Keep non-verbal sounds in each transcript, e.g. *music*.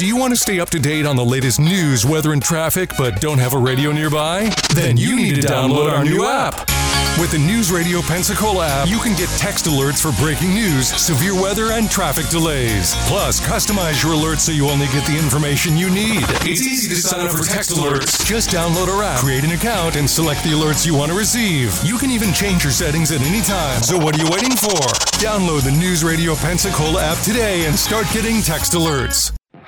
Do you want to stay up to date on the latest news, weather, and traffic, but don't have a radio nearby? Then you need to download our new app. With the News Radio Pensacola app, you can get text alerts for breaking news, severe weather, and traffic delays. Plus, customize your alerts so you only get the information you need. It's easy to sign up for text alerts. Just download our app, create an account, and select the alerts you want to receive. You can even change your settings at any time. So what are you waiting for? Download the News Radio Pensacola app today and start getting text alerts.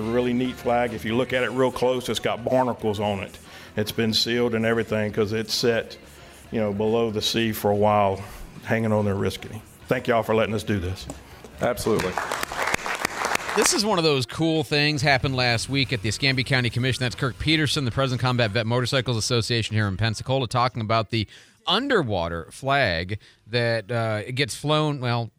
A really neat flag. If you look at it real close, it's got barnacles on it. It's been sealed and everything because it's set, you know, below the sea for a while, hanging on there risky. Thank y'all for letting us do this. Absolutely. This is one of those cool things happened last week at the Escambia County Commission. That's Kirk Peterson, the President Combat Vet Motorcycles Association here in Pensacola, talking about the underwater flag that uh, it gets flown. Well,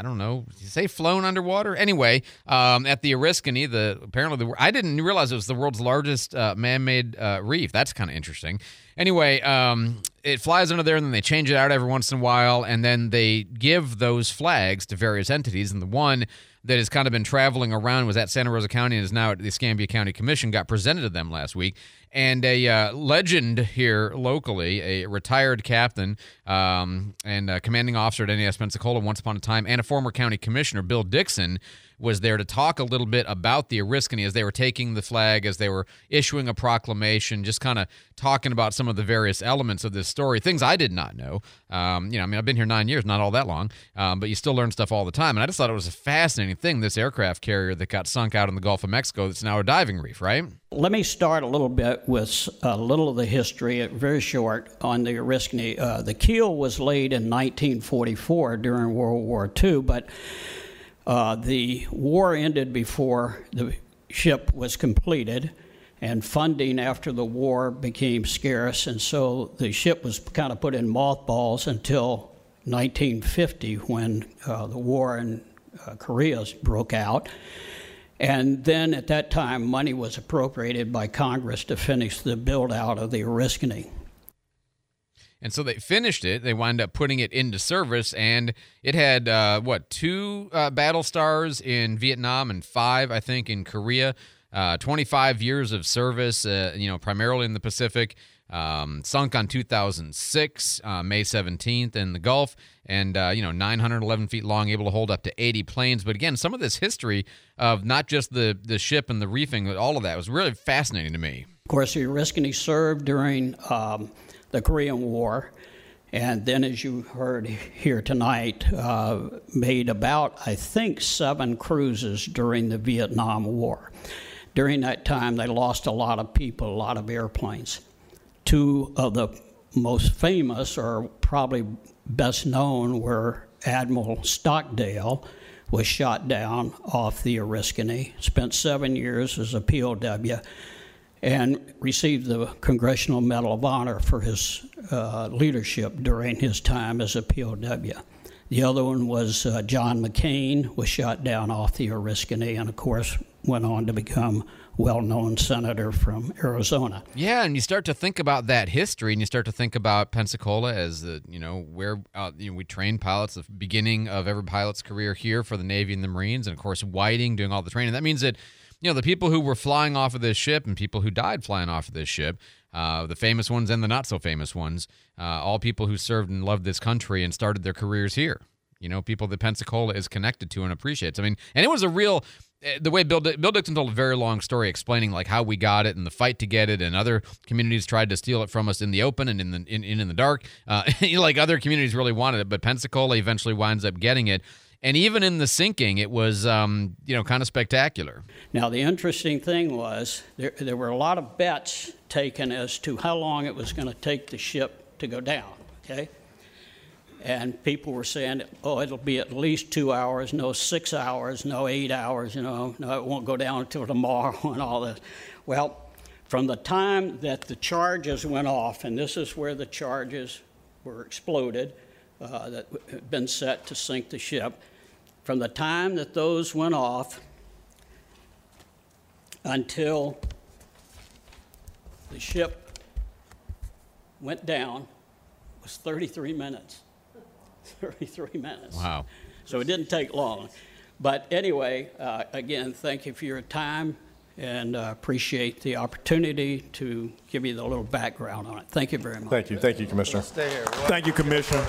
I don't know. Say flown underwater? Anyway, um, at the Oriskany, the apparently the I didn't realize it was the world's largest uh, man-made uh, reef. That's kind of interesting. Anyway, um, it flies under there, and then they change it out every once in a while, and then they give those flags to various entities. And the one that has kind of been traveling around was at Santa Rosa County and is now at the Escambia County Commission. Got presented to them last week, and a uh, legend here locally, a retired captain um, and commanding officer at NAS Pensacola once upon a time, and a former county commissioner, Bill Dixon, was there to talk a little bit about the Oriskany as they were taking the flag, as they were issuing a proclamation, just kind of talking about some of the various elements of this story, things I did not know. Um, you know, I mean, I've been here nine years, not all that long, um, but you still learn stuff all the time. And I just thought it was a fascinating thing, this aircraft carrier that got sunk out in the Gulf of Mexico that's now a diving reef, right? Let me start a little bit with a little of the history, very short, on the Oriskany. Uh, the keel was laid in 1944 during World War II, but uh, the war ended before the ship was completed, and funding after the war became scarce, and so the ship was kind of put in mothballs until 1950 when uh, the war in uh, Korea broke out. And then at that time, money was appropriated by Congress to finish the build out of the Oriskany. And so they finished it. They wind up putting it into service, and it had uh, what two uh, battle stars in Vietnam and five, I think, in Korea. Uh, 25 years of service, uh, you know, primarily in the Pacific. Um, sunk on 2006, uh, May 17th in the Gulf, and uh, you know 911 feet long, able to hold up to 80 planes. But again, some of this history of not just the the ship and the reefing, but all of that was really fascinating to me. Of course, the Oriskany served during um, the Korean War, and then, as you heard here tonight, uh, made about, I think, seven cruises during the Vietnam War. During that time, they lost a lot of people, a lot of airplanes. Two of the most famous, or probably best known, were Admiral Stockdale, was shot down off the Oriskany, spent seven years as a POW, and received the Congressional Medal of Honor for his uh, leadership during his time as a POW. The other one was uh, John McCain, was shot down off the Oriskany, and of course went on to become well-known senator from Arizona. Yeah, and you start to think about that history, and you start to think about Pensacola as the you know where uh, you know we train pilots, the beginning of every pilot's career here for the Navy and the Marines, and of course Whiting doing all the training. That means that you know the people who were flying off of this ship and people who died flying off of this ship, uh, the famous ones and the not so famous ones, uh, all people who served and loved this country and started their careers here. You know, people that Pensacola is connected to and appreciates. I mean, and it was a real eh, the way Bill Bill Dixon told a very long story explaining like how we got it and the fight to get it, and other communities tried to steal it from us in the open and in the in, in, in the dark. Uh, *laughs* like other communities really wanted it, but Pensacola eventually winds up getting it. And even in the sinking, it was um, you know kind of spectacular. Now, the interesting thing was there, there were a lot of bets taken as to how long it was going to take the ship to go down. Okay, and people were saying, oh, it'll be at least two hours, no six hours, no eight hours, you know, no, it won't go down until tomorrow *laughs* and all this. Well, from the time that the charges went off, and this is where the charges were exploded, uh, that had been set to sink the ship, from the time that those went off until the ship went down was 33 minutes. *laughs* 33 minutes. Wow. So it didn't take long. But anyway, uh, again, thank you for your time and uh, appreciate the opportunity to give you the little background on it. Thank you very much. Thank you. Thank you, Commissioner. Stay here. Thank you, Commissioner.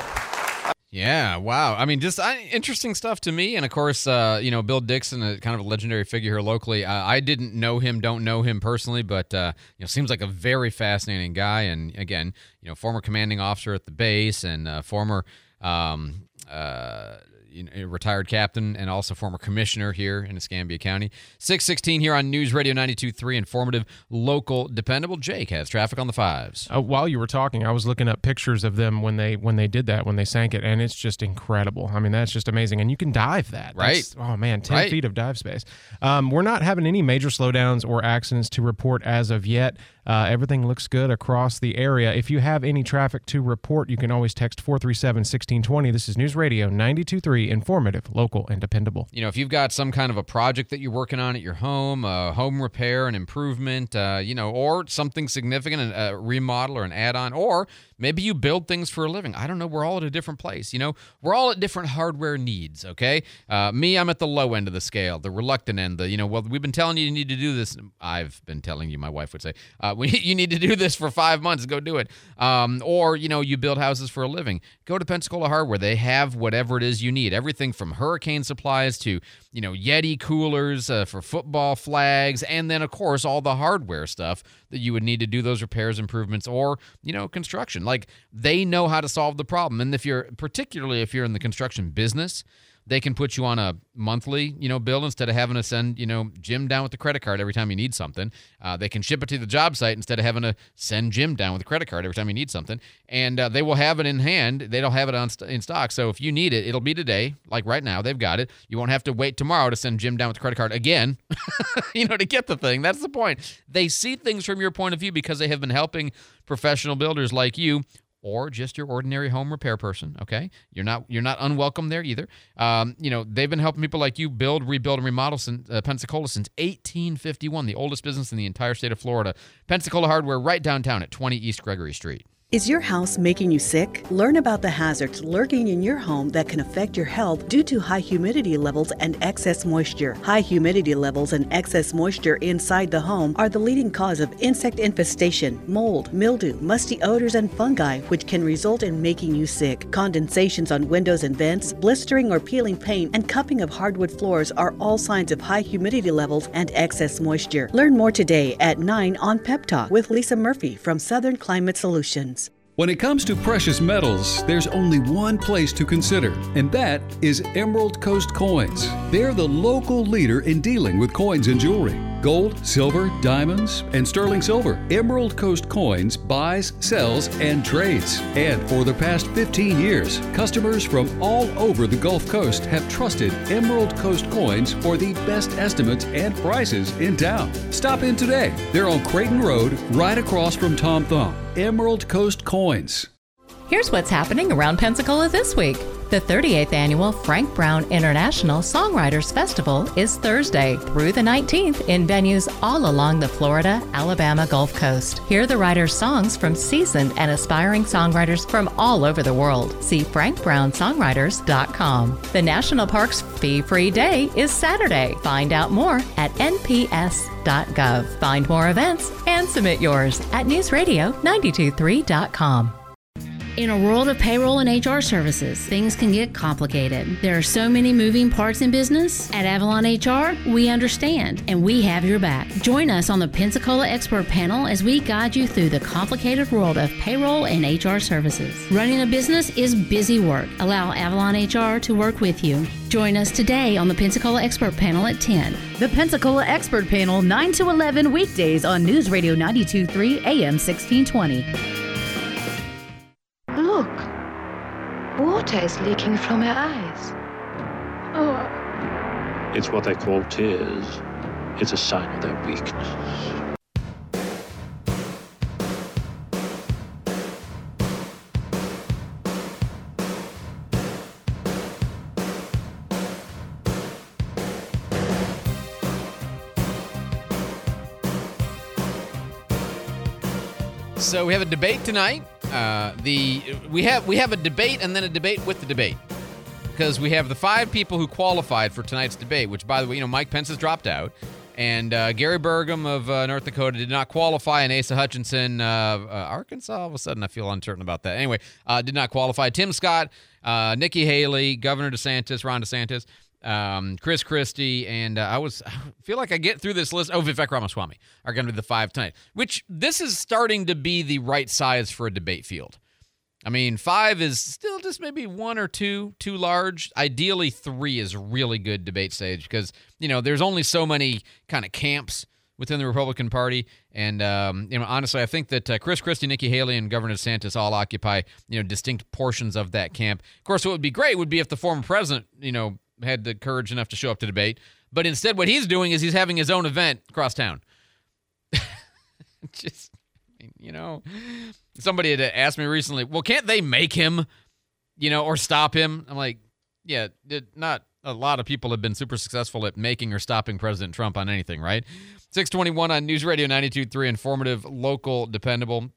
Yeah, wow. I mean, just uh, interesting stuff to me. And of course, uh, you know, Bill Dixon, a kind of a legendary figure here locally. Uh, I didn't know him, don't know him personally, but uh, you know, seems like a very fascinating guy. And again, you know, former commanding officer at the base and uh, former. Um, uh, you know, retired captain and also former commissioner here in Escambia County. 616 here on News Radio 92.3, informative, local, dependable. Jake has traffic on the fives. Uh, while you were talking, I was looking up pictures of them when they when they did that when they sank it, and it's just incredible. I mean, that's just amazing, and you can dive that. That's- Right. oh man, ten Right. feet of dive space. Um, we're not having any major slowdowns or accidents to report as of yet. Uh, everything looks good across the area. If you have any traffic to report, you can always text 437 1620. This is News Radio 923, informative, local, and dependable. you know, if you've got some kind of a project that you're working on at your home, a home repair, and improvement, uh, you know, or something significant, a remodel or an add-on, or maybe you build things for a living. I don't know. We're all at a different place. You know, we're all at different hardware needs. Okay, uh, me, I'm at the low end of the scale, the reluctant end. The you know, well, we've been telling you you need to do this. I've been telling you. My wife would say, uh, *laughs* we, you need to do this for five months. Go do it. Um, or you know, you build houses for a living. Go to Pensacola Hardware. They have whatever it is you need. Everything from hurricane supplies to you know Yeti coolers uh, for football flags, and then of course all the hardware stuff that you would need to do those repairs, improvements, or you know construction. Like they know how to solve the problem, and if you're particularly if you're in the construction business. They can put you on a monthly, you know, bill instead of having to send, you know, Jim down with the credit card every time you need something. Uh, they can ship it to the job site instead of having to send Jim down with a credit card every time you need something. And uh, they will have it in hand. They don't have it on st- in stock. So if you need it, it'll be today. Like right now, they've got it. You won't have to wait tomorrow to send Jim down with the credit card again, *laughs* you know, to get the thing. That's the point. They see things from your point of view because they have been helping professional builders like you or just your ordinary home repair person. Okay, you're not you're not unwelcome there either. Um, you know they've been helping people like you build, rebuild, and remodel since, uh, Pensacola since 1851, the oldest business in the entire state of Florida. Pensacola Hardware, right downtown at 20 East Gregory Street. Is your house making you sick? Learn about the hazards lurking in your home that can affect your health due to high humidity levels and excess moisture. High humidity levels and excess moisture inside the home are the leading cause of insect infestation, mold, mildew, musty odors, and fungi, which can result in making you sick. Condensations on windows and vents, blistering or peeling paint, and cupping of hardwood floors are all signs of high humidity levels and excess moisture. Learn more today at 9 on Pep Talk with Lisa Murphy from Southern Climate Solutions. When it comes to precious metals, there's only one place to consider, and that is Emerald Coast Coins. They're the local leader in dealing with coins and jewelry gold, silver, diamonds, and sterling silver. Emerald Coast Coins buys, sells, and trades. And for the past 15 years, customers from all over the Gulf Coast have trusted Emerald Coast Coins for the best estimates and prices in town. Stop in today. They're on Creighton Road, right across from Tom Thumb. Emerald Coast Coins. Here's what's happening around Pensacola this week. The 38th annual Frank Brown International Songwriters Festival is Thursday through the 19th in venues all along the Florida, Alabama Gulf Coast. Hear the writer's songs from seasoned and aspiring songwriters from all over the world. See frankbrownsongwriters.com. The National Park's fee free day is Saturday. Find out more at nps.gov. Find more events and submit yours at newsradio923.com. In a world of payroll and HR services, things can get complicated. There are so many moving parts in business. At Avalon HR, we understand and we have your back. Join us on the Pensacola Expert Panel as we guide you through the complicated world of payroll and HR services. Running a business is busy work. Allow Avalon HR to work with you. Join us today on the Pensacola Expert Panel at 10. The Pensacola Expert Panel, 9 to 11 weekdays on News Radio 923 AM 1620. Water is leaking from her eyes. Oh, It's what they call tears. It's a sign of their weakness. So we have a debate tonight. Uh, the we have we have a debate and then a debate with the debate because we have the five people who qualified for tonight's debate. Which, by the way, you know Mike Pence has dropped out, and uh, Gary Burgum of uh, North Dakota did not qualify, and Asa Hutchinson, uh, uh, Arkansas. All of a sudden, I feel uncertain about that. Anyway, did not qualify. Tim Scott, Nikki Haley, Governor DeSantis, Ron DeSantis. Um, Chris Christie and uh, I was I feel like I get through this list. Oh, Vivek Ramaswamy are going to be the five tonight. Which this is starting to be the right size for a debate field. I mean, five is still just maybe one or two too large. Ideally, three is really good debate stage because you know there's only so many kind of camps within the Republican Party, and um, you know honestly, I think that uh, Chris Christie, Nikki Haley, and Governor DeSantis all occupy you know distinct portions of that camp. Of course, what would be great would be if the former president you know had the courage enough to show up to debate, but instead, what he's doing is he's having his own event across town. *laughs* just you know, somebody had asked me recently, well, can't they make him, you know, or stop him? I'm like, yeah, not a lot of people have been super successful at making or stopping President Trump on anything, right? 621 on News Radio 92.3, informative, local, dependable.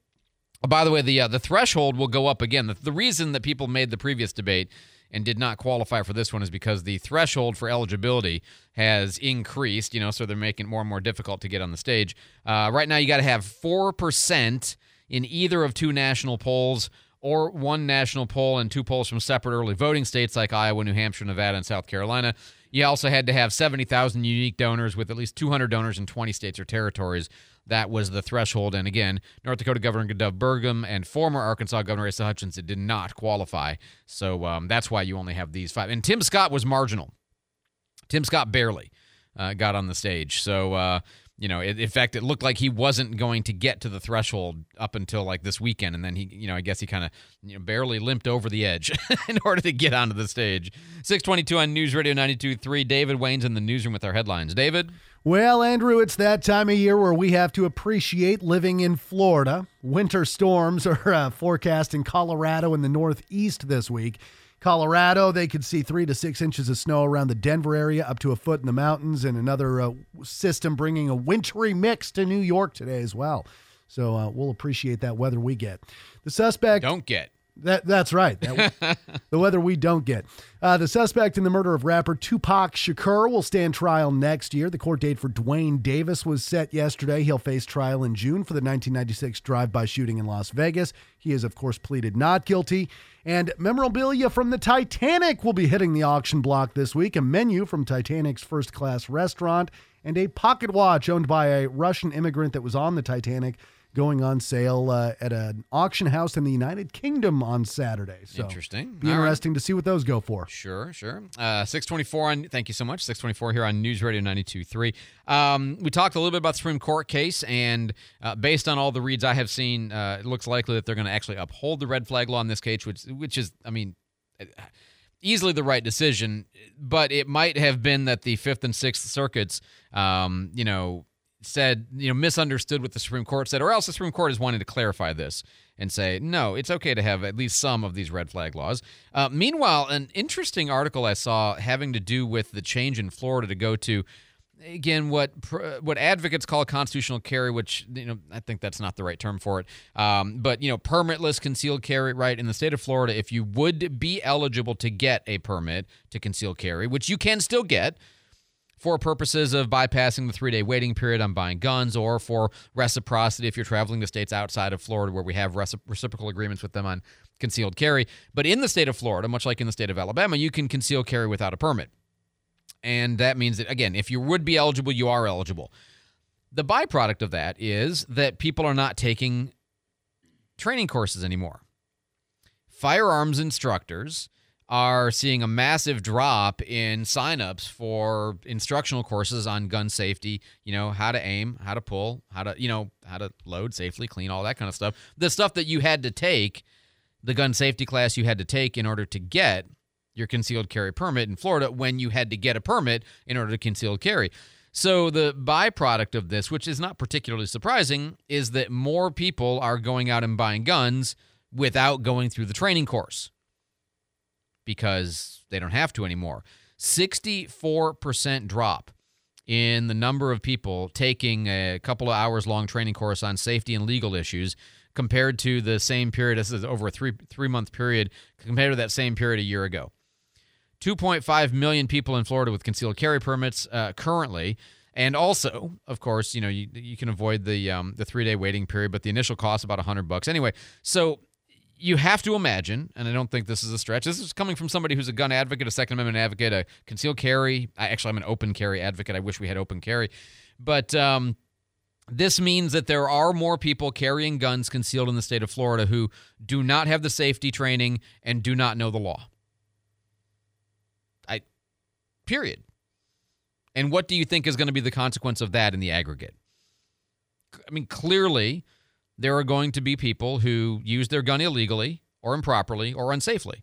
By the way, the uh, the threshold will go up again. The, the reason that people made the previous debate and did not qualify for this one is because the threshold for eligibility has increased. You know, so they're making it more and more difficult to get on the stage. Uh, right now, you got to have four percent in either of two national polls or one national poll and two polls from separate early voting states like Iowa, New Hampshire, Nevada, and South Carolina. You also had to have 70,000 unique donors with at least 200 donors in 20 states or territories. That was the threshold. And again, North Dakota Governor Doug Burgum and former Arkansas Governor Asa Hutchinson did not qualify. So um, that's why you only have these five. And Tim Scott was marginal. Tim Scott barely uh, got on the stage. So, uh, you know, it, in fact, it looked like he wasn't going to get to the threshold up until like this weekend, and then he, you know, I guess he kind of you know, barely limped over the edge *laughs* in order to get onto the stage. Six twenty-two on News Radio 92.3. David Wayne's in the newsroom with our headlines. David, Well, Andrew, it's that time of year where we have to appreciate living in Florida. Winter storms *laughs* are uh, forecast in Colorado and the Northeast this week. Colorado, they could see three to six inches of snow around the Denver area, up to a foot in the mountains, and another uh, system bringing a wintry mix to New York today as well. So uh, we'll appreciate that weather we get. The suspect don't get. That that's right. That, *laughs* the weather we don't get. Uh, the suspect in the murder of rapper Tupac Shakur will stand trial next year. The court date for Duane Davis was set yesterday. He'll face trial in June for the 1996 drive-by shooting in Las Vegas. He has, of course, pleaded not guilty. And memorabilia from the Titanic will be hitting the auction block this week. A menu from Titanic's first-class restaurant and a pocket watch owned by a Russian immigrant that was on the Titanic going on sale uh, at an auction house in the United Kingdom on Saturday. So Interesting. Be All right. interesting to see what those go for. Sure, sure. Uh, 624 on, thank you so much. 624 here on News Radio 92.3. Um, we talked a little bit about the Supreme Court case, and uh, based on all the reads I have seen, uh, it looks likely that they're going to actually uphold the red flag law in this case, which, which is, I mean, easily the right decision, but it might have been that the Fifth and Sixth Circuits, um, you know, said, you know, misunderstood what the Supreme Court said, or else the Supreme Court is wanting to clarify this and say, no, it's okay to have at least some of these red flag laws. Uh, meanwhile, an interesting article I saw having to do with the change in Florida to go to, again, what what advocates call constitutional carry, which you know I think that's not the right term for it. Um, but you know, permitless concealed carry, right? In the state of Florida, if you would be eligible to get a permit to conceal carry, which you can still get for purposes of bypassing the three day waiting period on buying guns or for reciprocity if you're traveling to states outside of Florida where we have recip- reciprocal agreements with them on concealed carry. But in the state of Florida, much like in the state of Alabama, you can conceal carry without a permit. And that means that, again, if you would be eligible, you are eligible. The byproduct of that is that people are not taking training courses anymore. Firearms instructors are seeing a massive drop in signups for instructional courses on gun safety, you know, how to aim, how to pull, how to, you know, how to load safely, clean, all that kind of stuff. The stuff that you had to take the gun safety class you had to take in order to get your concealed carry permit in Florida when you had to get a permit in order to concealed carry. So the byproduct of this, which is not particularly surprising, is that more people are going out and buying guns without going through the training course because they don't have to anymore. 64% drop in the number of people taking a couple of hours long training course on safety and legal issues compared to the same period this is over a 3 3 month period compared to that same period a year ago. 2.5 million people in Florida with concealed carry permits uh, currently. And also, of course, you know you, you can avoid the um, the three day waiting period, but the initial cost about 100 bucks anyway. So you have to imagine, and I don't think this is a stretch. This is coming from somebody who's a gun advocate, a Second Amendment advocate, a concealed carry. I, actually, I'm an open carry advocate. I wish we had open carry, but um, this means that there are more people carrying guns concealed in the state of Florida who do not have the safety training and do not know the law. I, period. And what do you think is going to be the consequence of that in the aggregate? I mean, clearly, there are going to be people who use their gun illegally or improperly or unsafely.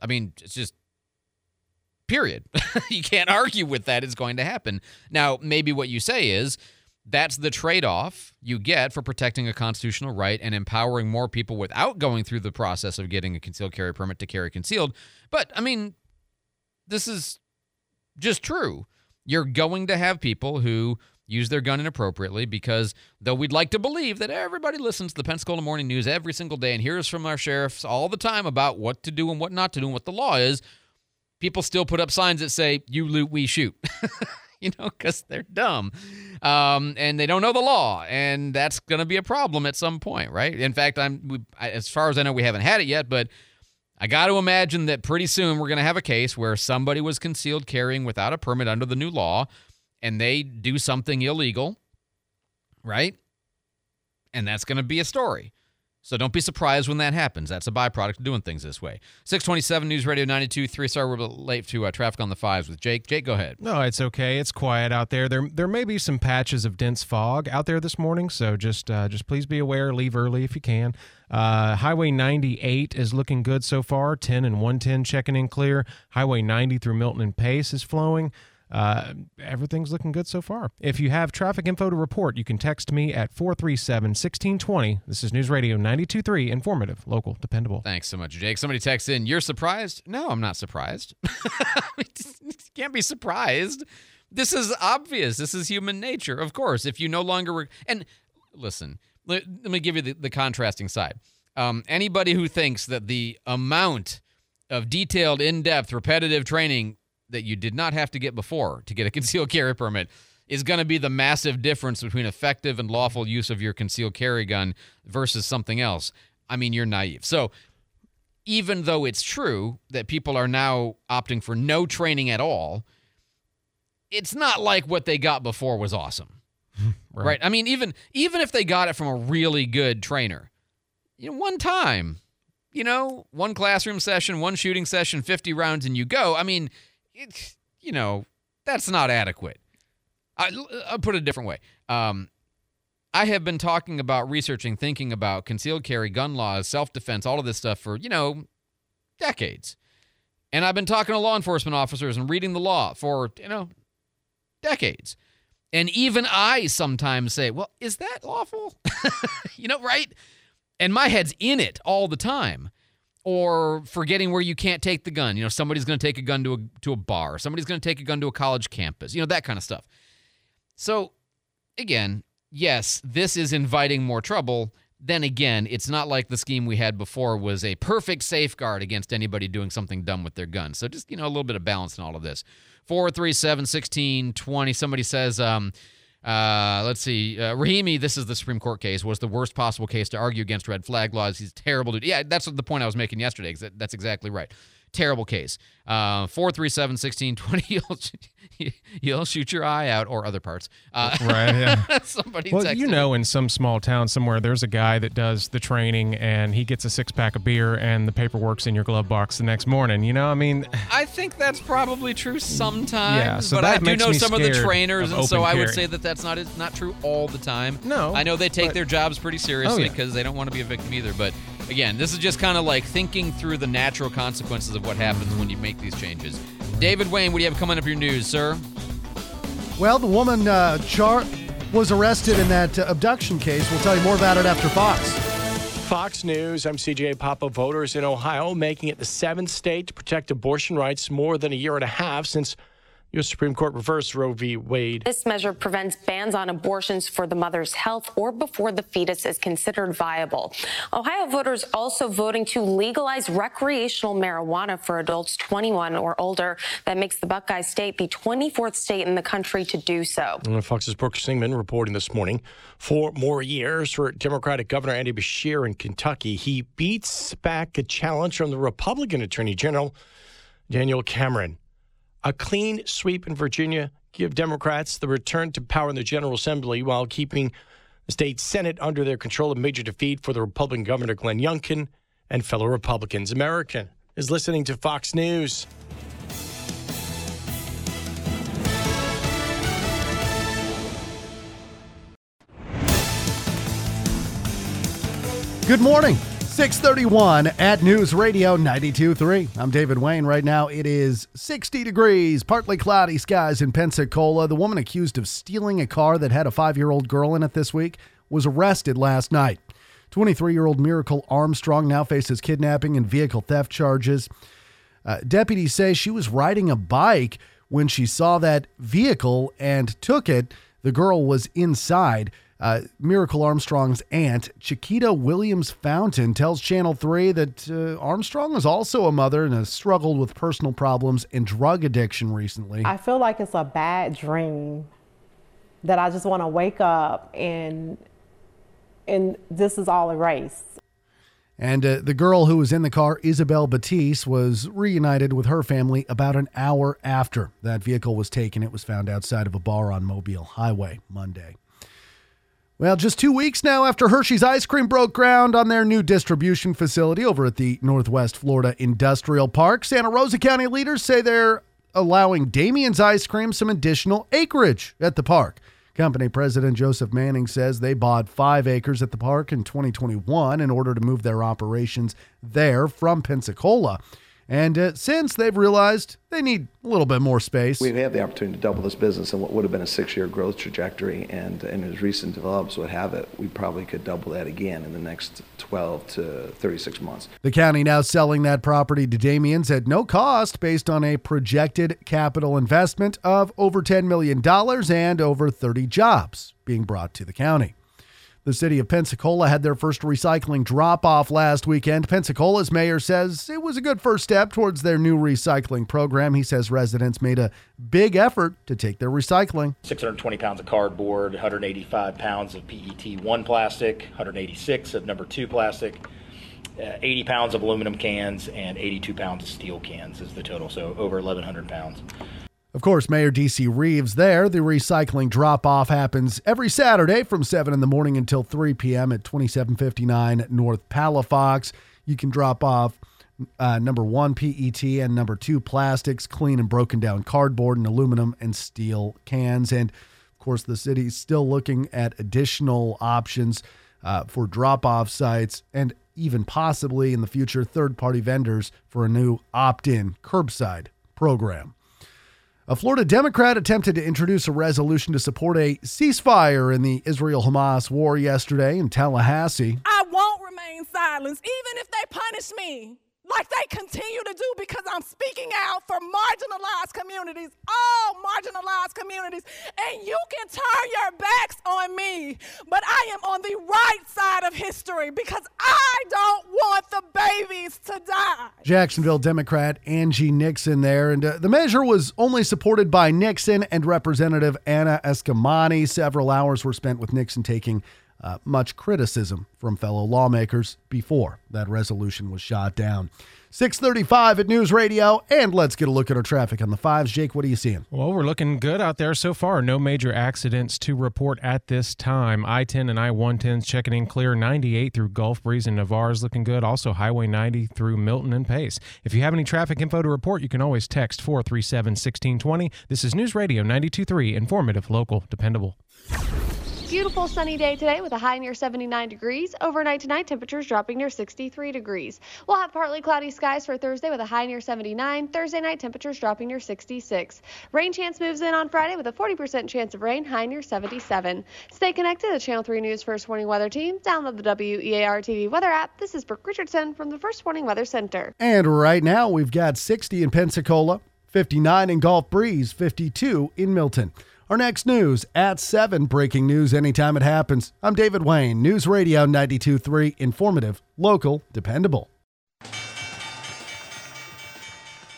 I mean, it's just period. *laughs* you can't argue with that. It's going to happen. Now, maybe what you say is that's the trade off you get for protecting a constitutional right and empowering more people without going through the process of getting a concealed carry permit to carry concealed. But, I mean, this is just true. You're going to have people who use their gun inappropriately because though we'd like to believe that everybody listens to the Pensacola Morning News every single day and hears from our sheriffs all the time about what to do and what not to do and what the law is, people still put up signs that say, you loot, we shoot. *laughs* you know, because they're dumb um, and they don't know the law, and that's going to be a problem at some point, right? In fact, I'm we, I, as far as I know, we haven't had it yet, but I got to imagine that pretty soon we're going to have a case where somebody was concealed carrying without a permit under the new law, and they do something illegal, right? And that's going to be a story. So don't be surprised when that happens. That's a byproduct of doing things this way. 627 News Radio 92, three star. We're late to uh, traffic on the fives with Jake. Jake, go ahead. No, it's okay. It's quiet out there. There, there may be some patches of dense fog out there this morning, so just, uh, just please be aware. Leave early if you can. Uh, Highway 98 is looking good so far. 10 and 110 checking in clear. Highway 90 through Milton and Pace is flowing. Uh, everything's looking good so far. If you have traffic info to report, you can text me at 437 1620. This is News Radio 923, informative, local, dependable. Thanks so much, Jake. Somebody texts in, You're surprised? No, I'm not surprised. *laughs* Can't be surprised. This is obvious. This is human nature. Of course, if you no longer. Re- and listen, let, let me give you the, the contrasting side. Um, anybody who thinks that the amount of detailed, in depth, repetitive training that you did not have to get before to get a *laughs* concealed carry permit is going to be the massive difference between effective and lawful use of your concealed carry gun versus something else. I mean, you're naive. So, even though it's true that people are now opting for no training at all, it's not like what they got before was awesome. *laughs* right. right. I mean, even even if they got it from a really good trainer, you know, one time, you know, one classroom session, one shooting session, 50 rounds and you go. I mean, it, you know, that's not adequate. I, will put it a different way. Um, I have been talking about researching, thinking about concealed carry, gun laws, self defense, all of this stuff for, you know, decades. And I've been talking to law enforcement officers and reading the law for, you know, decades. And even I sometimes say, well, is that lawful? *laughs* you know, right? And my head's in it all the time or forgetting where you can't take the gun. You know, somebody's going to take a gun to a to a bar. Somebody's going to take a gun to a college campus. You know, that kind of stuff. So, again, yes, this is inviting more trouble. Then again, it's not like the scheme we had before was a perfect safeguard against anybody doing something dumb with their gun. So just, you know, a little bit of balance in all of this. 437 16 20. Somebody says, um, uh, let's see. Uh, Rahimi, this is the Supreme Court case, was the worst possible case to argue against red flag laws. He's terrible dude. Yeah, that's the point I was making yesterday. That's exactly right. Terrible case. Uh, 437 1620. *laughs* You'll, you'll shoot your eye out or other parts. Uh, right. Yeah. *laughs* somebody well, you know, in some small town somewhere, there's a guy that does the training and he gets a six pack of beer and the paperwork's in your glove box the next morning. You know, I mean, *sighs* I think that's probably true sometimes. Yeah, so but I that do know some of the trainers, of and so open I would say that that's not not true all the time. No, I know they take but- their jobs pretty seriously Oh, yeah. because they don't want to be a victim either. But again, this is just kind of like thinking through the natural consequences of what happens when you make these changes. David Wayne, what do you have coming up your news, sir? Well, the woman uh, Char was arrested in that uh, abduction case. We'll tell you more about it after Fox. Fox News, I'm CJ Papa. Voters in Ohio making it the seventh state to protect abortion rights more than a year and a half since U.S. Supreme Court reversed Roe v. Wade. This measure prevents bans on abortions for the mother's health or before the fetus is considered viable. Ohio voters also voting to legalize recreational marijuana for adults 21 or older. That makes the Buckeye State the 24th state in the country to do so. And Fox's Brooke Singman reporting this morning four more years for Democratic Governor Andy Beshear in Kentucky. He beats back a challenge from the Republican Attorney General Daniel Cameron. A clean sweep in Virginia give Democrats the return to power in the General Assembly while keeping the state Senate under their control. A major defeat for the Republican Governor Glenn Youngkin and fellow Republicans. American is listening to Fox News. Good morning. 631 at News Radio 92.3. I'm David Wayne. Right now it is 60 degrees, partly cloudy skies in Pensacola. The woman accused of stealing a car that had a five year old girl in it this week was arrested last night. 23 year old Miracle Armstrong now faces kidnapping and vehicle theft charges. Uh, deputies say she was riding a bike when she saw that vehicle and took it. The girl was inside. Uh, Miracle Armstrong's aunt, Chiquita Williams Fountain, tells Channel 3 that uh, Armstrong is also a mother and has struggled with personal problems and drug addiction recently. I feel like it's a bad dream that I just want to wake up and and this is all erased. And uh, the girl who was in the car, Isabel Batiste, was reunited with her family about an hour after that vehicle was taken. It was found outside of a bar on Mobile Highway Monday. Well, just two weeks now after Hershey's Ice Cream broke ground on their new distribution facility over at the Northwest Florida Industrial Park, Santa Rosa County leaders say they're allowing Damien's Ice Cream some additional acreage at the park. Company president Joseph Manning says they bought five acres at the park in 2021 in order to move their operations there from Pensacola. And uh, since they've realized they need a little bit more space. We have had the opportunity to double this business in what would have been a six-year growth trajectory, and, and as recent develops would have it, we probably could double that again in the next 12 to 36 months. The county now selling that property to Damien's at no cost based on a projected capital investment of over $10 million and over 30 jobs being brought to the county. The city of Pensacola had their first recycling drop off last weekend. Pensacola's mayor says it was a good first step towards their new recycling program. He says residents made a big effort to take their recycling. 620 pounds of cardboard, 185 pounds of PET 1 plastic, 186 of number 2 plastic, uh, 80 pounds of aluminum cans, and 82 pounds of steel cans is the total, so over 1,100 pounds. Of course, Mayor DC Reeves there. The recycling drop off happens every Saturday from 7 in the morning until 3 p.m. at 2759 North Palafox. You can drop off uh, number one PET and number two plastics, clean and broken down cardboard and aluminum and steel cans. And of course, the city's still looking at additional options uh, for drop off sites and even possibly in the future third party vendors for a new opt in curbside program. A Florida Democrat attempted to introduce a resolution to support a ceasefire in the Israel Hamas war yesterday in Tallahassee. I won't remain silent, even if they punish me like they continue to do because I'm speaking out for marginalized communities, all marginalized communities. And you can turn your backs on me, but I am on the right side of history because I don't want the babies to die. Jacksonville Democrat Angie Nixon there. And uh, the measure was only supported by Nixon and Representative Anna Eskamani. Several hours were spent with Nixon taking uh, much criticism from fellow lawmakers before that resolution was shot down. 635 at News Radio, and let's get a look at our traffic on the fives. Jake, what are you seeing? Well, we're looking good out there so far. No major accidents to report at this time. I 10 and I 110's checking in clear. 98 through Gulf Breeze and Navarre is looking good. Also, Highway 90 through Milton and Pace. If you have any traffic info to report, you can always text 437 1620. This is News Radio 923, informative, local, dependable. Beautiful sunny day today with a high near 79 degrees. Overnight tonight, temperatures dropping near 63 degrees. We'll have partly cloudy skies for Thursday with a high near 79. Thursday night, temperatures dropping near 66. Rain chance moves in on Friday with a 40% chance of rain, high near 77. Stay connected to the Channel 3 News First Warning Weather Team. Download the WEAR TV weather app. This is Brooke Richardson from the First Warning Weather Center. And right now we've got 60 in Pensacola, 59 in Gulf Breeze, 52 in Milton. Our next news at 7, breaking news anytime it happens. I'm David Wayne, News Radio 92.3, informative, local, dependable.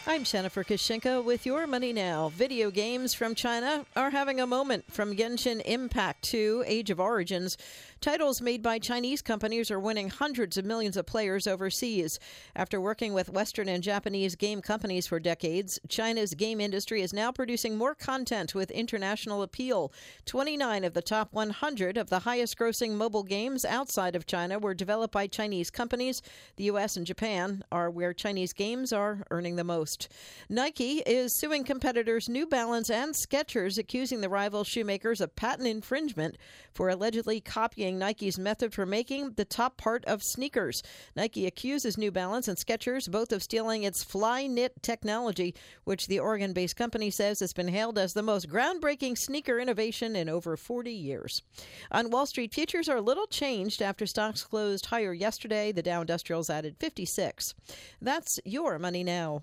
I'm Jennifer Kushinka with your money now. Video games from China are having a moment from Genshin Impact to Age of Origins. Titles made by Chinese companies are winning hundreds of millions of players overseas. After working with Western and Japanese game companies for decades, China's game industry is now producing more content with international appeal. 29 of the top 100 of the highest grossing mobile games outside of China were developed by Chinese companies. The U.S. and Japan are where Chinese games are earning the most. Nike is suing competitors New Balance and Skechers, accusing the rival shoemakers of patent infringement for allegedly copying Nike's method for making the top part of sneakers. Nike accuses New Balance and Skechers both of stealing its Flyknit technology, which the Oregon based company says has been hailed as the most groundbreaking sneaker innovation in over 40 years. On Wall Street, futures are little changed after stocks closed higher yesterday. The Dow Industrials added 56. That's your money now.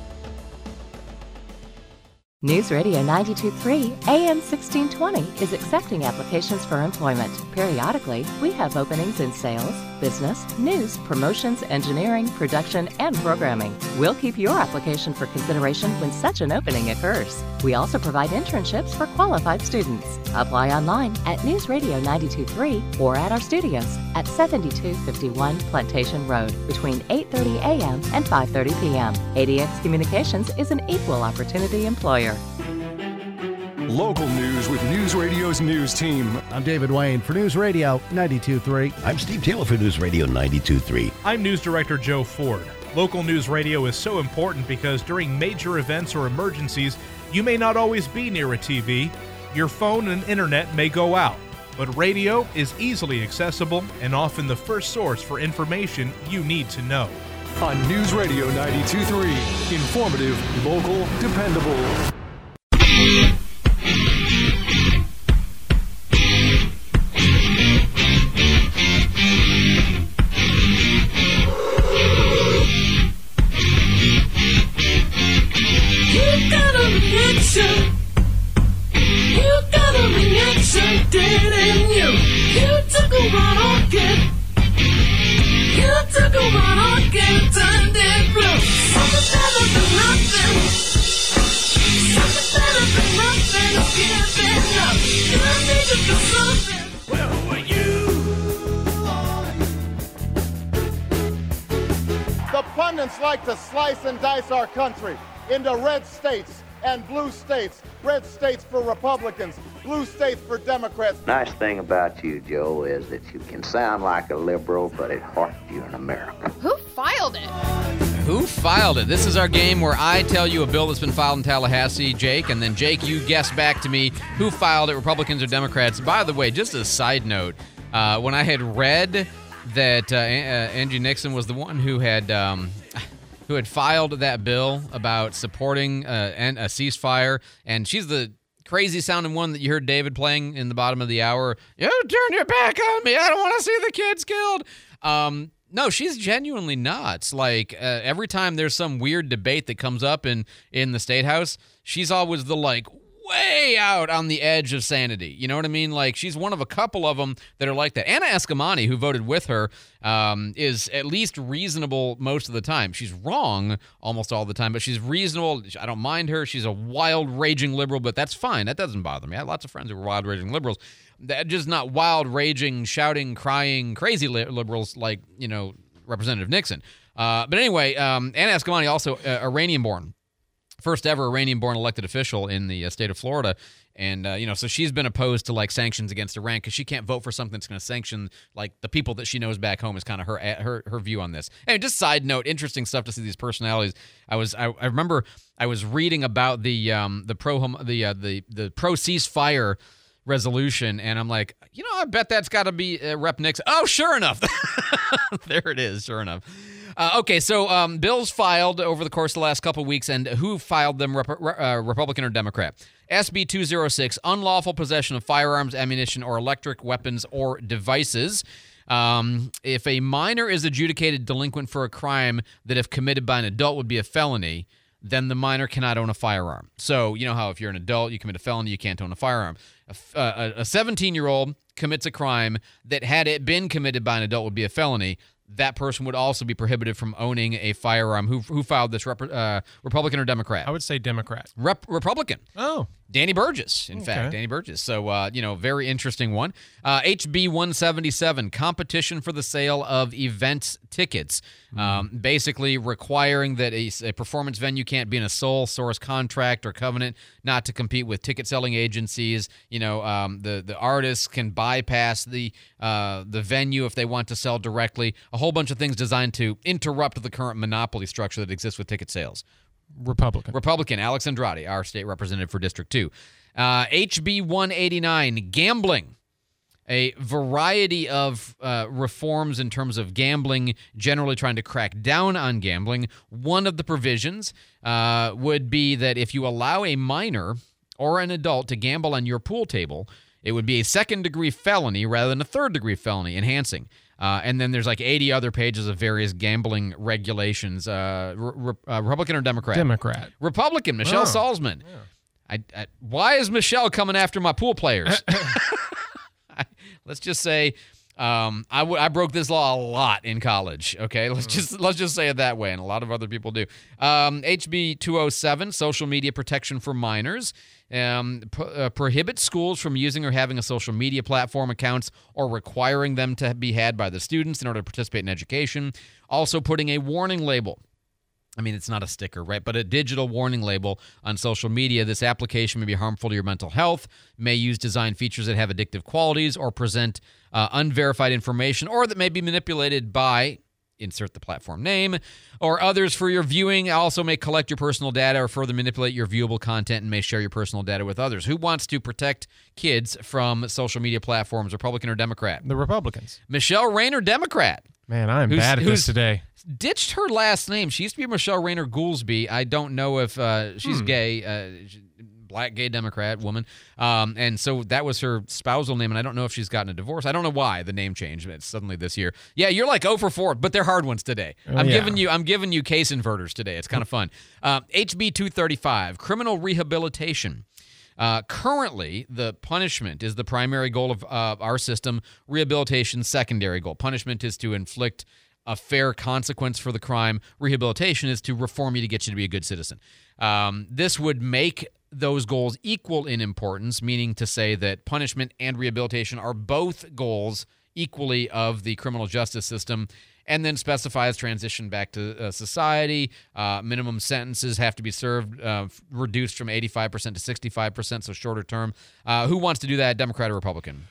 News Radio 923 AM 1620 is accepting applications for employment. Periodically, we have openings in sales, business, news, promotions, engineering, production, and programming. We'll keep your application for consideration when such an opening occurs. We also provide internships for qualified students. Apply online at News Radio 923 or at our studios at 7251 Plantation Road between 8:30 a.m. and 5:30 p.m. ADX Communications is an equal opportunity employer. Local news with News Radio's news team. I'm David Wayne for News Radio 92.3. I'm Steve Taylor for News Radio 92.3. I'm News Director Joe Ford. Local news radio is so important because during major events or emergencies, you may not always be near a TV. Your phone and internet may go out. But radio is easily accessible and often the first source for information you need to know. On News Radio 92.3, informative, local, dependable. Reaction, didn't you? You took a run on it. You took a run on it, turned it blue. Something better than nothing. Something better than nothing giving up. You need to do something. Well, who are you? The pundits like to slice and dice our country into red states and blue states. red states for Republicans, blue states for Democrats. Nice thing about you, Joe, is that you can sound like a liberal, but at heart you're an American. Who filed it? Who filed it? This is our game where I tell you a bill that's been filed in Tallahassee, Jake, and then Jake, you guess back to me who filed it, Republicans or Democrats. By the way, just a side note, uh, when I had read that uh, uh, Angie Nixon was the one who had um, who had filed that bill about supporting uh, an- a ceasefire, and she's the crazy sounding one that you heard David playing in the bottom of the hour. You turn your back on me. I don't want to see the kids killed. Um, no, she's genuinely nuts. Like uh, every time there's some weird debate that comes up in in the state house, she's always the like way out on the edge of sanity. You know what I mean? Like she's one of a couple of them that are like that. Anna Eskamani, who voted with her, um, is at least reasonable most of the time. She's wrong almost all the time, but she's reasonable. I don't mind her. She's a wild, raging liberal, but that's fine. That doesn't bother me. I have lots of friends who are wild, raging liberals. That just not wild, raging, shouting, crying, crazy li- liberals like you know Representative Nixon. Uh, but anyway, um, Anna Eskamani also uh, Iranian-born first ever Iranian born elected official in the uh, state of Florida. And, uh, you know, so she's been opposed to like sanctions against Iran because she can't vote for something that's going to sanction like the people that she knows back home is kind of her her her view on this. And just side note, interesting stuff to see these personalities. I was I, I remember I was reading about the um the pro the uh, the the pro ceasefire resolution and I'm like, you know, I bet that's got to be uh, Rep Nixon. Oh, sure enough. *laughs* there it is, sure enough. Uh, okay, so um, bills filed over the course of the last couple weeks, and who filed them, Rep- uh, Republican or Democrat? SB 206, unlawful possession of firearms, ammunition, or electric weapons or devices. Um, if a minor is adjudicated delinquent for a crime that, if committed by an adult, would be a felony, then the minor cannot own a firearm. So, you know how if you're an adult, you commit a felony, you can't own a firearm. A 17 year old commits a crime that, had it been committed by an adult, would be a felony. That person would also be prohibited from owning a firearm. Who, who filed this, rep- uh, Republican or Democrat? I would say Democrat. Rep- Republican. Oh. Danny Burgess, in Okay. fact, Danny Burgess. So, uh, you know, very interesting one. Uh, HB 177, competition for the sale of event tickets. Um, basically, requiring that a, a performance venue can't be in a sole source contract or covenant not to compete with ticket selling agencies. You know, um, the the artists can bypass the uh, the venue if they want to sell directly. A whole bunch of things designed to interrupt the current monopoly structure that exists with ticket sales. Republican. Republican Alex Andrade, our state representative for District 2. Uh, HB 189, gambling. A variety of uh, reforms in terms of gambling, generally trying to crack down on gambling. One of the provisions uh, would be that if you allow a minor or an adult to gamble on your pool table, it would be a second degree felony rather than a third degree felony, enhancing. Uh, and then there's like 80 other pages of various gambling regulations. Uh, re- uh, Republican or Democrat? Democrat. Republican, Michelle Oh, Salzman. I, I, why is Michelle coming after my pool players? *laughs* *laughs* let's just say um, I, w- I broke this law a lot in college. Okay, let's just let's just say it that way, and a lot of other people do. Um, HB 207, social media protection for minors. Um, pro- uh, prohibits schools from using or having a social media platform accounts or requiring them to be had by the students in order to participate in education. Also, putting a warning label I mean, it's not a sticker, right? But a digital warning label on social media. This application may be harmful to your mental health, may use design features that have addictive qualities, or present uh, unverified information, or that may be manipulated by, insert the platform name, or others for your viewing. Also, may collect your personal data or further manipulate your viewable content and may share your personal data with others. Who wants to protect kids from social media platforms, Republican or Democrat? The Republicans. Michele Rayner, Democrat. Man, I am bad at this today. ditched her last name. She used to be Michele Rayner Goolsby. I don't know if uh, she's Hmm. gay, uh, black gay Democrat woman, um, and so that was her spousal name. And I don't know if she's gotten a divorce. I don't know why the name changed but suddenly this year. Yeah, you're like 0 for 4, but they're hard ones today. Oh, I'm yeah. giving you I'm giving you case inverters today. It's kind of fun. Uh, HB 235, criminal rehabilitation. Uh, currently, the punishment is the primary goal of uh, our system. Rehabilitation, secondary goal. Punishment is to inflict a fair consequence for the crime. Rehabilitation is to reform you to get you to be a good citizen. Um, this would make those goals equal in importance, meaning to say that punishment and rehabilitation are both goals equally of the criminal justice system. And then specifies transition back to uh, society. Uh, minimum sentences have to be served, uh, f- reduced from 85% to 65%, so shorter term. Uh, who wants to do that, Democrat or Republican?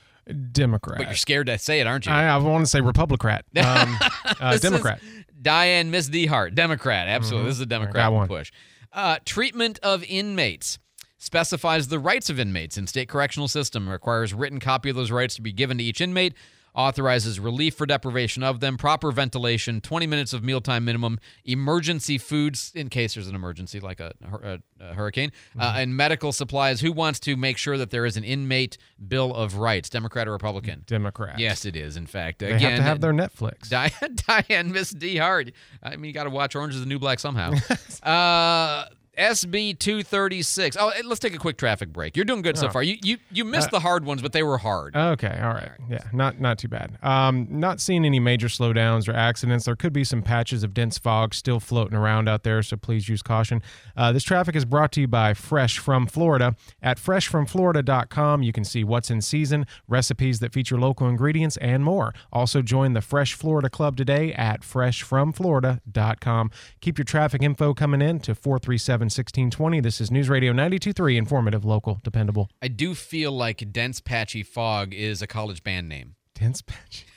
Democrat. But you're scared to say it, aren't you? I, I want to say Republican. *laughs* Um, uh, Democrat. Diane Miss Dehart, Democrat. Absolutely. Mhm. This is a Democrat push. Uh, treatment of inmates specifies the rights of inmates in state correctional system, requires written copy of those rights to be given to each inmate, authorizes relief for deprivation of them, proper ventilation, 20 minutes of mealtime minimum, emergency foods in case there's an emergency like a, a, a hurricane, uh, and medical supplies. Who wants to make sure that there is an inmate bill of rights, Democrat or Republican? Democrat. Yes, it is. In fact, They again, have to have their Netflix. Diane, *laughs* Diane Miss D Hard. I mean, you got to watch Orange is the New Black somehow. *laughs* uh, SB 236. Oh, let's take a quick traffic break. You're doing good so Oh. far. You you you missed Uh, the hard ones, but they were hard. Okay, all right. Yeah, not not too bad. Um, not seeing any major slowdowns or accidents. There could be some patches of dense fog still floating around out there, so please use caution. Uh, this traffic is brought to you by Fresh from Florida. At freshfromflorida.com, you can see what's in season, recipes that feature local ingredients, and more. Also, join the Fresh Florida Club today at freshfromflorida.com. Keep your traffic info coming in to 437 1620. This is News Radio 923, informative, local, dependable. I do feel like Dense Patchy Fog is a college band name. Dense Patchy. *laughs*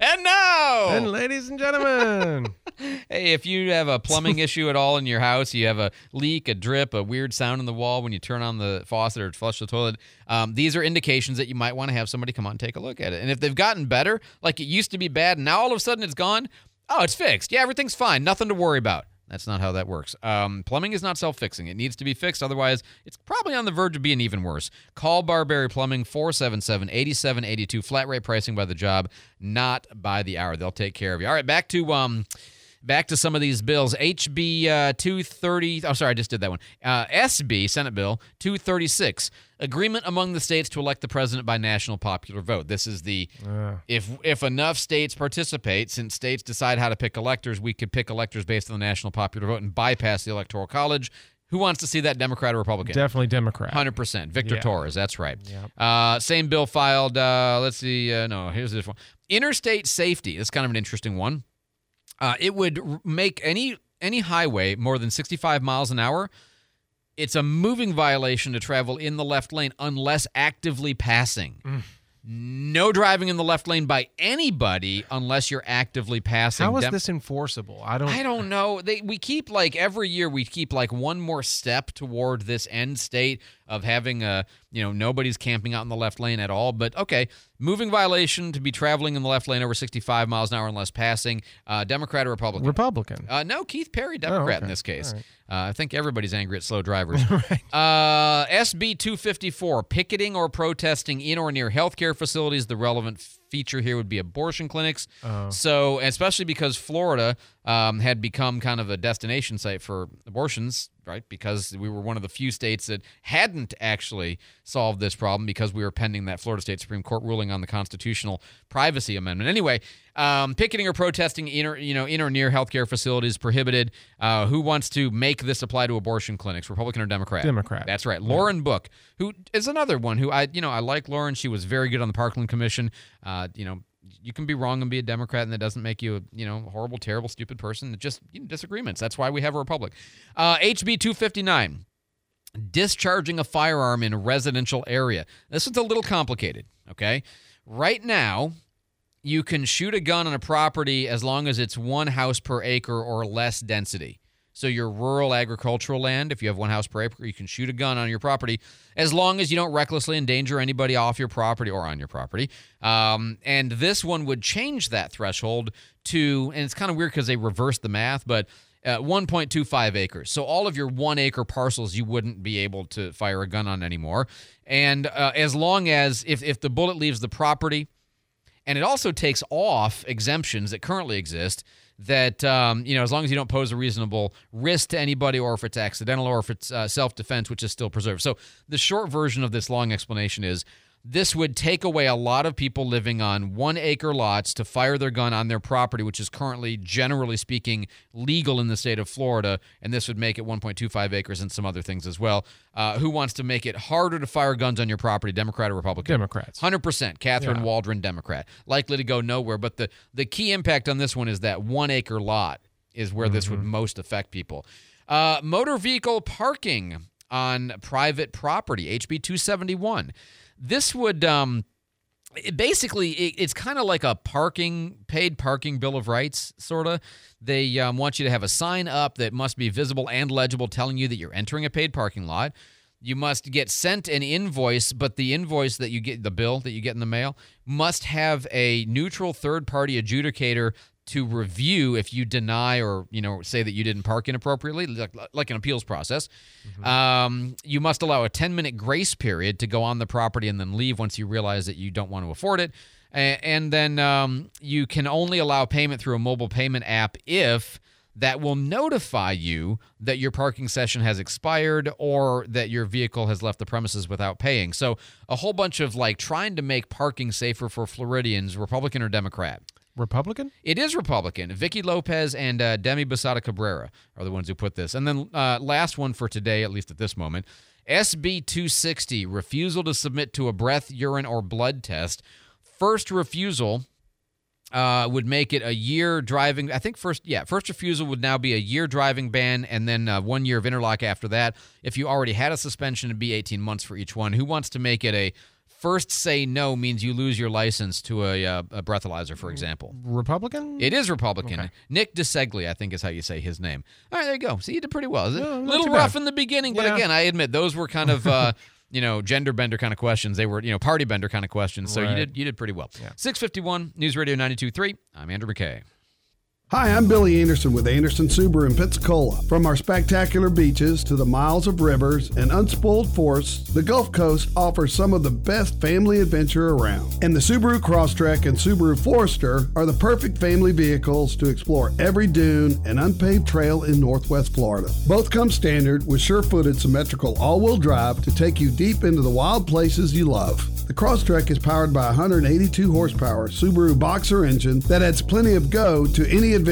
And now, And ladies and gentlemen, *laughs* hey, if you have a plumbing *laughs* issue at all in your house, you have a leak, a drip, a weird sound in the wall when you turn on the faucet or flush the toilet, um, these are indications that you might want to have somebody come out and take a look at it. And if they've gotten better, like it used to be bad, and now all of a sudden it's gone, oh, it's fixed. Yeah, everything's fine. Nothing to worry about. That's not how that works. Um, plumbing is not self fixing. It needs to be fixed. Otherwise, it's probably on the verge of being even worse. Call Barberry Plumbing 477 8782. Flat rate pricing by the job, not by the hour. They'll take care of you. All right, back to. Um, Back to some of these bills. HB uh, 230. Oh, sorry, I just did that one. Uh, SB, Senate Bill 236. Agreement among the states to elect the president by national popular vote. This is the Uh, if if enough states participate, since states decide how to pick electors, we could pick electors based on the national popular vote and bypass the electoral college. Who wants to see that, Democrat or Republican? definitely Democrat. Hundred percent. Victor Yeah. Torres. That's right. Uh, same bill filed. Uh, let's see. Uh, no, here's this one. Interstate safety. That's kind of an interesting one. Uh, it would make any any highway more than 65 miles an hour. It's a moving violation to travel in the left lane unless actively passing. Mm. No driving in the left lane by anybody unless you're actively passing. How is Dem- this enforceable? I don't. I don't know. They we keep like every year we keep like one more step toward this end state of having a you know nobody's camping out in the left lane at all. But okay, moving violation to be traveling in the left lane over 65 miles an hour unless passing. Uh, Democrat or Republican? Republican. Uh, no, Keith Perry, Democrat in okay. this case. Right. Uh, I think everybody's angry at slow drivers. *laughs* uh, SB 254, picketing or protesting in or near healthcare facilities. The relevant feature here would be abortion clinics. Oh. So, especially because Florida um, had become kind of a destination site for abortions, right? Because we were one of the few states that hadn't actually solved this problem because we were pending that Florida State Supreme Court ruling on the constitutional privacy amendment. Anyway, um, picketing or protesting in or, you know, in or near healthcare facilities prohibited. Uh, who wants to make this apply to abortion clinics, Republican or Democrat? Democrat. That's right. Lauren Book, who is another one who I, you know, I like Lauren. She was very good on the Parkland Commission. Uh, you know, you can be wrong and be a Democrat, and that doesn't make you a, you know, horrible, terrible, stupid person. It's just you know, disagreements. That's why we have a republic. Uh, HB 259 discharging a firearm in a residential area. This is a little complicated, okay? Right now, you can shoot a gun on a property as long as it's one house per acre or less density. So your rural agricultural land, if you have one house per acre, you can shoot a gun on your property as long as you don't recklessly endanger anybody off your property or on your property. Um, and this one would change that threshold to, and it's kind of weird because they reversed the math, but uh, 1.25 acres. So all of your one acre parcels you wouldn't be able to fire a gun on anymore. And uh, as long as if, if the bullet leaves the property, and it also takes off exemptions that currently exist that um, you know as long as you don't pose a reasonable risk to anybody or if it's accidental or if it's uh, self-defense which is still preserved. So the short version of this long explanation is This would take away a lot of people living on one acre lots to fire their gun on their property, which is currently, generally speaking, legal in the state of Florida. And this would make it 1.25 acres and some other things as well. Uh, who wants to make it harder to fire guns on your property, Democrat or Republican? Democrats. 100%. Katherine Yeah. Waldron, Democrat. Likely to go nowhere. But the, the key impact on this one is that one acre lot is where this would most affect people. Uh, motor vehicle parking on private property, HB 271. This would. Um, it basically it, it's kind of like a parking paid parking bill of rights sort of they um, want you to have a sign up that must be visible and legible telling you that you're entering a paid parking lot you must get sent an invoice but the invoice that you get the bill that you get in the mail must have a neutral third party adjudicator to review if you deny or you know say that you didn't park inappropriately like, like an appeals process um, you must allow a 10 minute grace period to go on the property and then leave once you realize that you don't want to afford it A- and then um, you can only allow payment through a mobile payment app if that will notify you that your parking session has expired or that your vehicle has left the premises without paying. So, a whole bunch of like trying to make parking safer for Floridians, Republican or Democrat. Republican? It is Republican. Vicky Lopez and uh, Demi Busatta Cabrera are the ones who put this. And then uh, last one for today, at least at this moment SB 260, refusal to submit to a breath, urine, or blood test. First refusal uh, would make it a year driving. I think first, yeah, first refusal would now be a year driving ban, and then uh, one year of interlock after that. If you already had a suspension, it'd be 18 months for each one. Who wants to make it a first say no means you lose your license to a, uh, a breathalyzer, for example? Republican? It is Republican. Nick DiCeglie, I think is how you say his name. All right, there you go. See, you did pretty well. A little rough bad. in the beginning, but Yeah. again, I admit those were kind of. Uh, *laughs* You know, gender bender kind of questions. They were, you know, party bender kind of questions. So you did, you did pretty well. Six fifty one News Radio 92.3. I'm Andrew McKay. Hi, I'm Billy Anderson with Anderson Subaru in Pensacola. From our spectacular beaches to the miles of rivers and unspoiled forests, the Gulf Coast offers some of the best family adventure around. And the Subaru Crosstrek and Subaru Forester are the perfect family vehicles to explore every dune and unpaved trail in Northwest Florida. Both come standard with sure-footed symmetrical all-wheel drive to take you deep into the wild places you love. The Crosstrek is powered by a 182 horsepower Subaru Boxer engine that adds plenty of go to any adventure.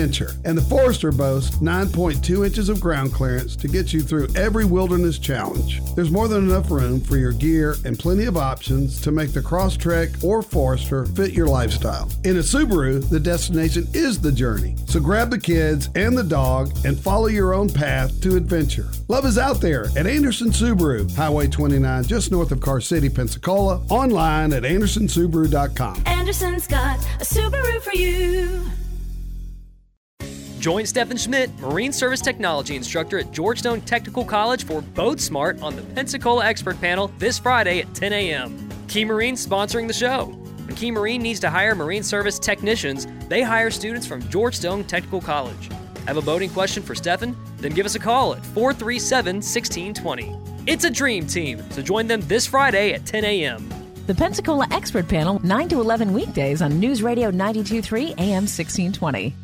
And the Forester boasts 9.2 inches of ground clearance to get you through every wilderness challenge. There's more than enough room for your gear and plenty of options to make the Crosstrek or Forester fit your lifestyle. In a Subaru, the destination is the journey. So grab the kids and the dog and follow your own path to adventure. Love is out there at Anderson Subaru, Highway 29, just north of Car City, Pensacola. Online at andersonsubaru.com. Anderson's got a Subaru for you. Join Stephen Schmidt, Marine Service Technology instructor at George Stone Technical College for Boat Smart on the Pensacola Expert Panel this Friday at 10 a.m. Key Marine sponsoring the show. When Key Marine needs to hire Marine Service technicians, they hire students from George Stone Technical College. Have a boating question for Stephen? Then give us a call at 437 1620. It's a dream team, so join them this Friday at 10 a.m. The Pensacola Expert Panel, 9 to 11 weekdays on News Radio 923 AM 1620.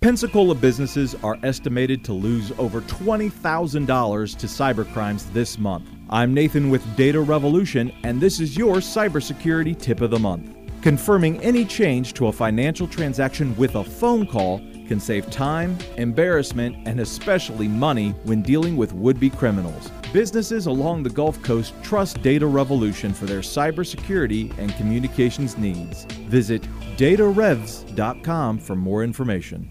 Pensacola businesses are estimated to lose over $20,000 to cybercrimes this month. I'm Nathan with Data Revolution, and this is your cybersecurity tip of the month. Confirming any change to a financial transaction with a phone call can save time, embarrassment, and especially money when dealing with would be criminals. Businesses along the Gulf Coast trust Data Revolution for their cybersecurity and communications needs. Visit datarevs.com for more information.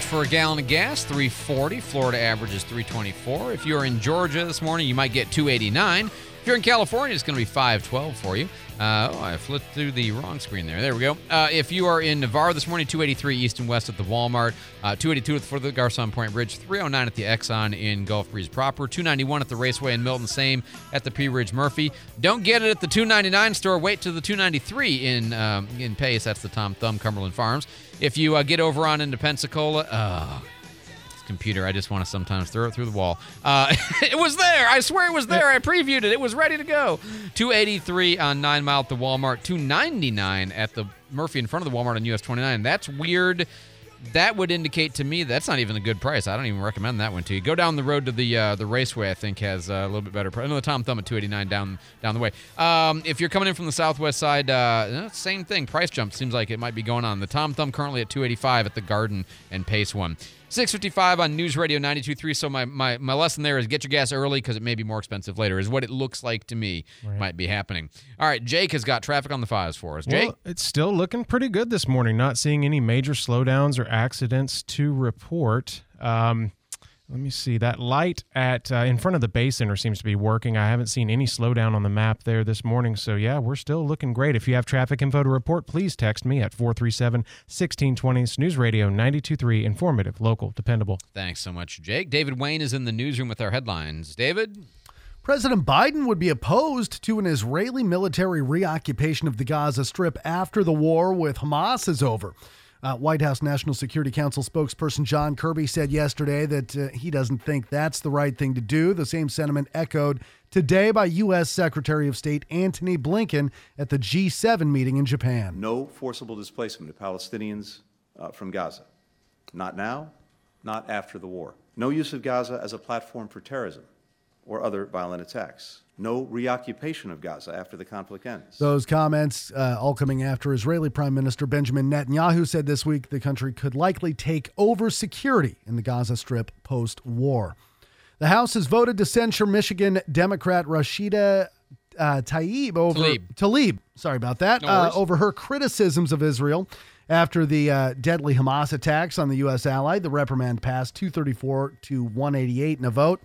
average for a gallon of gas, 340. Florida average is 324. If you're in Georgia this morning, you might get 289. If you're in California, it's going to be 512 for you. Uh, oh, I flipped through the wrong screen there. There we go. Uh, if you are in Navarre this morning, 283 east and west at the Walmart, uh, 282 at the foot of the Garcon Point Bridge, 309 at the Exxon in Gulf Breeze proper, 291 at the Raceway in Milton, same at the Pea Ridge Murphy. Don't get it at the 299 store. Wait till the 293 in um, in Pace. That's the Tom Thumb Cumberland Farms. If you uh, get over on into Pensacola, this computer, I just want to sometimes throw it through the wall. Uh, *laughs* it was there. I swear it was there. I previewed it. It was ready to go. 283 on Nine Mile at the Walmart. 299 at the Murphy in front of the Walmart on US 29. That's weird. That would indicate to me that's not even a good price. I don't even recommend that one to you. Go down the road to the uh, the Raceway. I think has uh, a little bit better price. No, the Tom Thumb at 289 down down the way. Um, if you're coming in from the Southwest side, uh, same thing. Price jump seems like it might be going on. The Tom Thumb currently at 285 at the Garden and Pace one. 655 on News Radio 92.3. So my, my, my lesson there is get your gas early because it may be more expensive later, is what it looks like to me Right. might be happening. All right, Jake has got traffic on the fives for us. Jake? Well, it's still looking pretty good this morning. Not seeing any major slowdowns or accidents to report. Um, let me see. That light at uh, in front of the Bay Center seems to be working. I haven't seen any slowdown on the map there this morning. So yeah, we're still looking great. If you have traffic info to report, please text me at 437-1620. News Radio 92.3, informative, local, dependable. Thanks so much, Jake. David Wayne is in the newsroom with our headlines. David? President Biden would be opposed to an Israeli military reoccupation of the Gaza Strip after the war with Hamas is over. Uh, White House National Security Council spokesperson John Kirby said yesterday that uh, he doesn't think that's the right thing to do. The same sentiment echoed today by U.S. Secretary of State Antony Blinken at the G7 meeting in Japan. No forcible displacement of Palestinians uh, from Gaza. Not now, not after the war. No use of Gaza as a platform for terrorism or other violent attacks. No reoccupation of Gaza after the conflict ends. Those comments uh, all coming after Israeli Prime Minister Benjamin Netanyahu said this week the country could likely take over security in the Gaza Strip post war. The House has voted to censure Michigan Democrat Rashida uh, Tlaib over Tlaib. Tlaib, sorry about that, No uh, over her criticisms of Israel after the uh, deadly Hamas attacks on the U.S. ally. The reprimand passed 234 to 188 in a vote.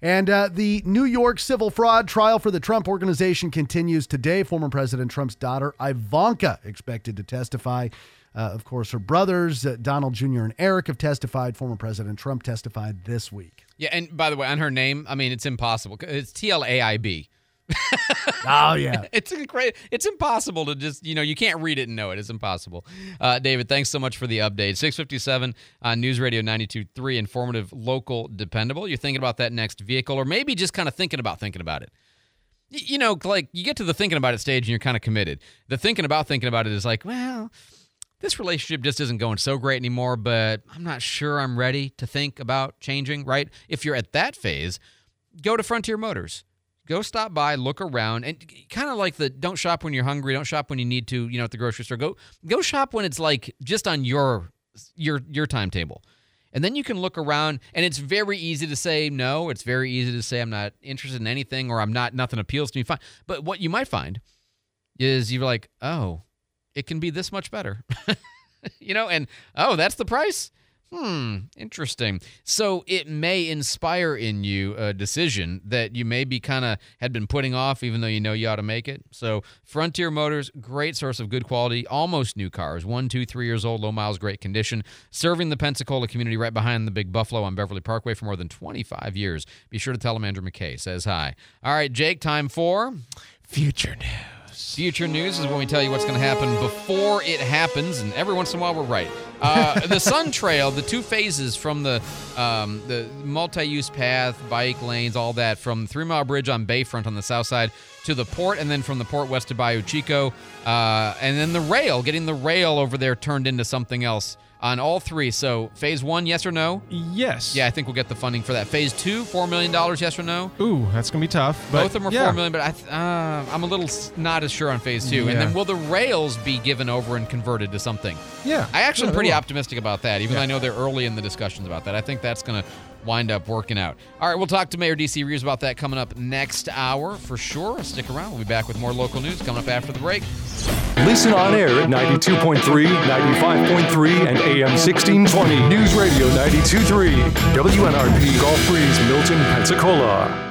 And uh, the New York civil fraud trial for the Trump organization continues today. Former President Trump's daughter, Ivanka, expected to testify. Uh, of course, her brothers, uh, Donald Jr. and Eric, have testified. Former President Trump testified this week. Yeah, and by the way, on her name, I mean, it's impossible. It's T L A I B. *laughs* Oh, yeah. it's a great. It's impossible to just you know you can't read it and know it. It's impossible. Uh, David, thanks so much for the update. Six fifty seven on News Radio 92.3, informative, local, dependable. You're thinking about that next vehicle, or maybe just kind of thinking about thinking about it. Y- You know, like you get to the thinking about it stage and you're kind of committed. The thinking about thinking about it is like, well, this relationship just isn't going so great anymore, but I'm not sure I'm ready to think about changing, right? If you're at that phase, go to Frontier Motors. Go stop by, look around, and kind of like the don't shop when you're hungry, don't shop when you need to, you know, at the grocery store. Go go shop when it's like just on your your your timetable. And then you can look around and it's very easy to say no. It's very easy to say I'm not interested in anything or I'm not nothing appeals to me. Fine. But what you might find is you're like, oh, it can be this much better. *laughs* you know, and oh, that's the price? Hmm, interesting. So it may inspire in you a decision that you maybe kind of had been putting off, even though you know you ought to make it. So Frontier Motors, great source of good quality, almost new cars, one, two, three years old, low miles, great condition, serving the Pensacola community right behind the Big Buffalo on Beverly Parkway for more than 25 years. Be sure to tell them Andrew McKay says hi. All right, Jake, time for Future News. Future news is when we tell you what's going to happen before it happens, and every once in a while we're right. Uh, the Sun *laughs* Trail, the two phases from the um, the multi-use path, bike lanes, all that, from Three Mile Bridge on Bayfront on the south side to the port, and then from the port west to Bayou Chico, uh, and then the rail, getting the rail over there turned into something else on all three. So phase one, yes or no? Yes. Yeah, I think we'll get the funding for that. Phase two, four million dollars, yes or no? Ooh, that's gonna be tough. But Both of them are yeah. four million, but I th- uh, I'm a little s- not as sure on phase two. And then will the rails be given over and converted to something? Yeah. I actually Yeah, am pretty optimistic about that, even though I know they're early in the discussions about that. I think that's going to wind up working out. All right, we'll talk to Mayor DC Reeves about that coming up next hour for sure. Stick around. We'll be back with more local news coming up after the break. Listen on air at 92.3, 95.3, and AM 1620. News Radio 92.3. WNRP Gulf Breeze, Milton, Pensacola.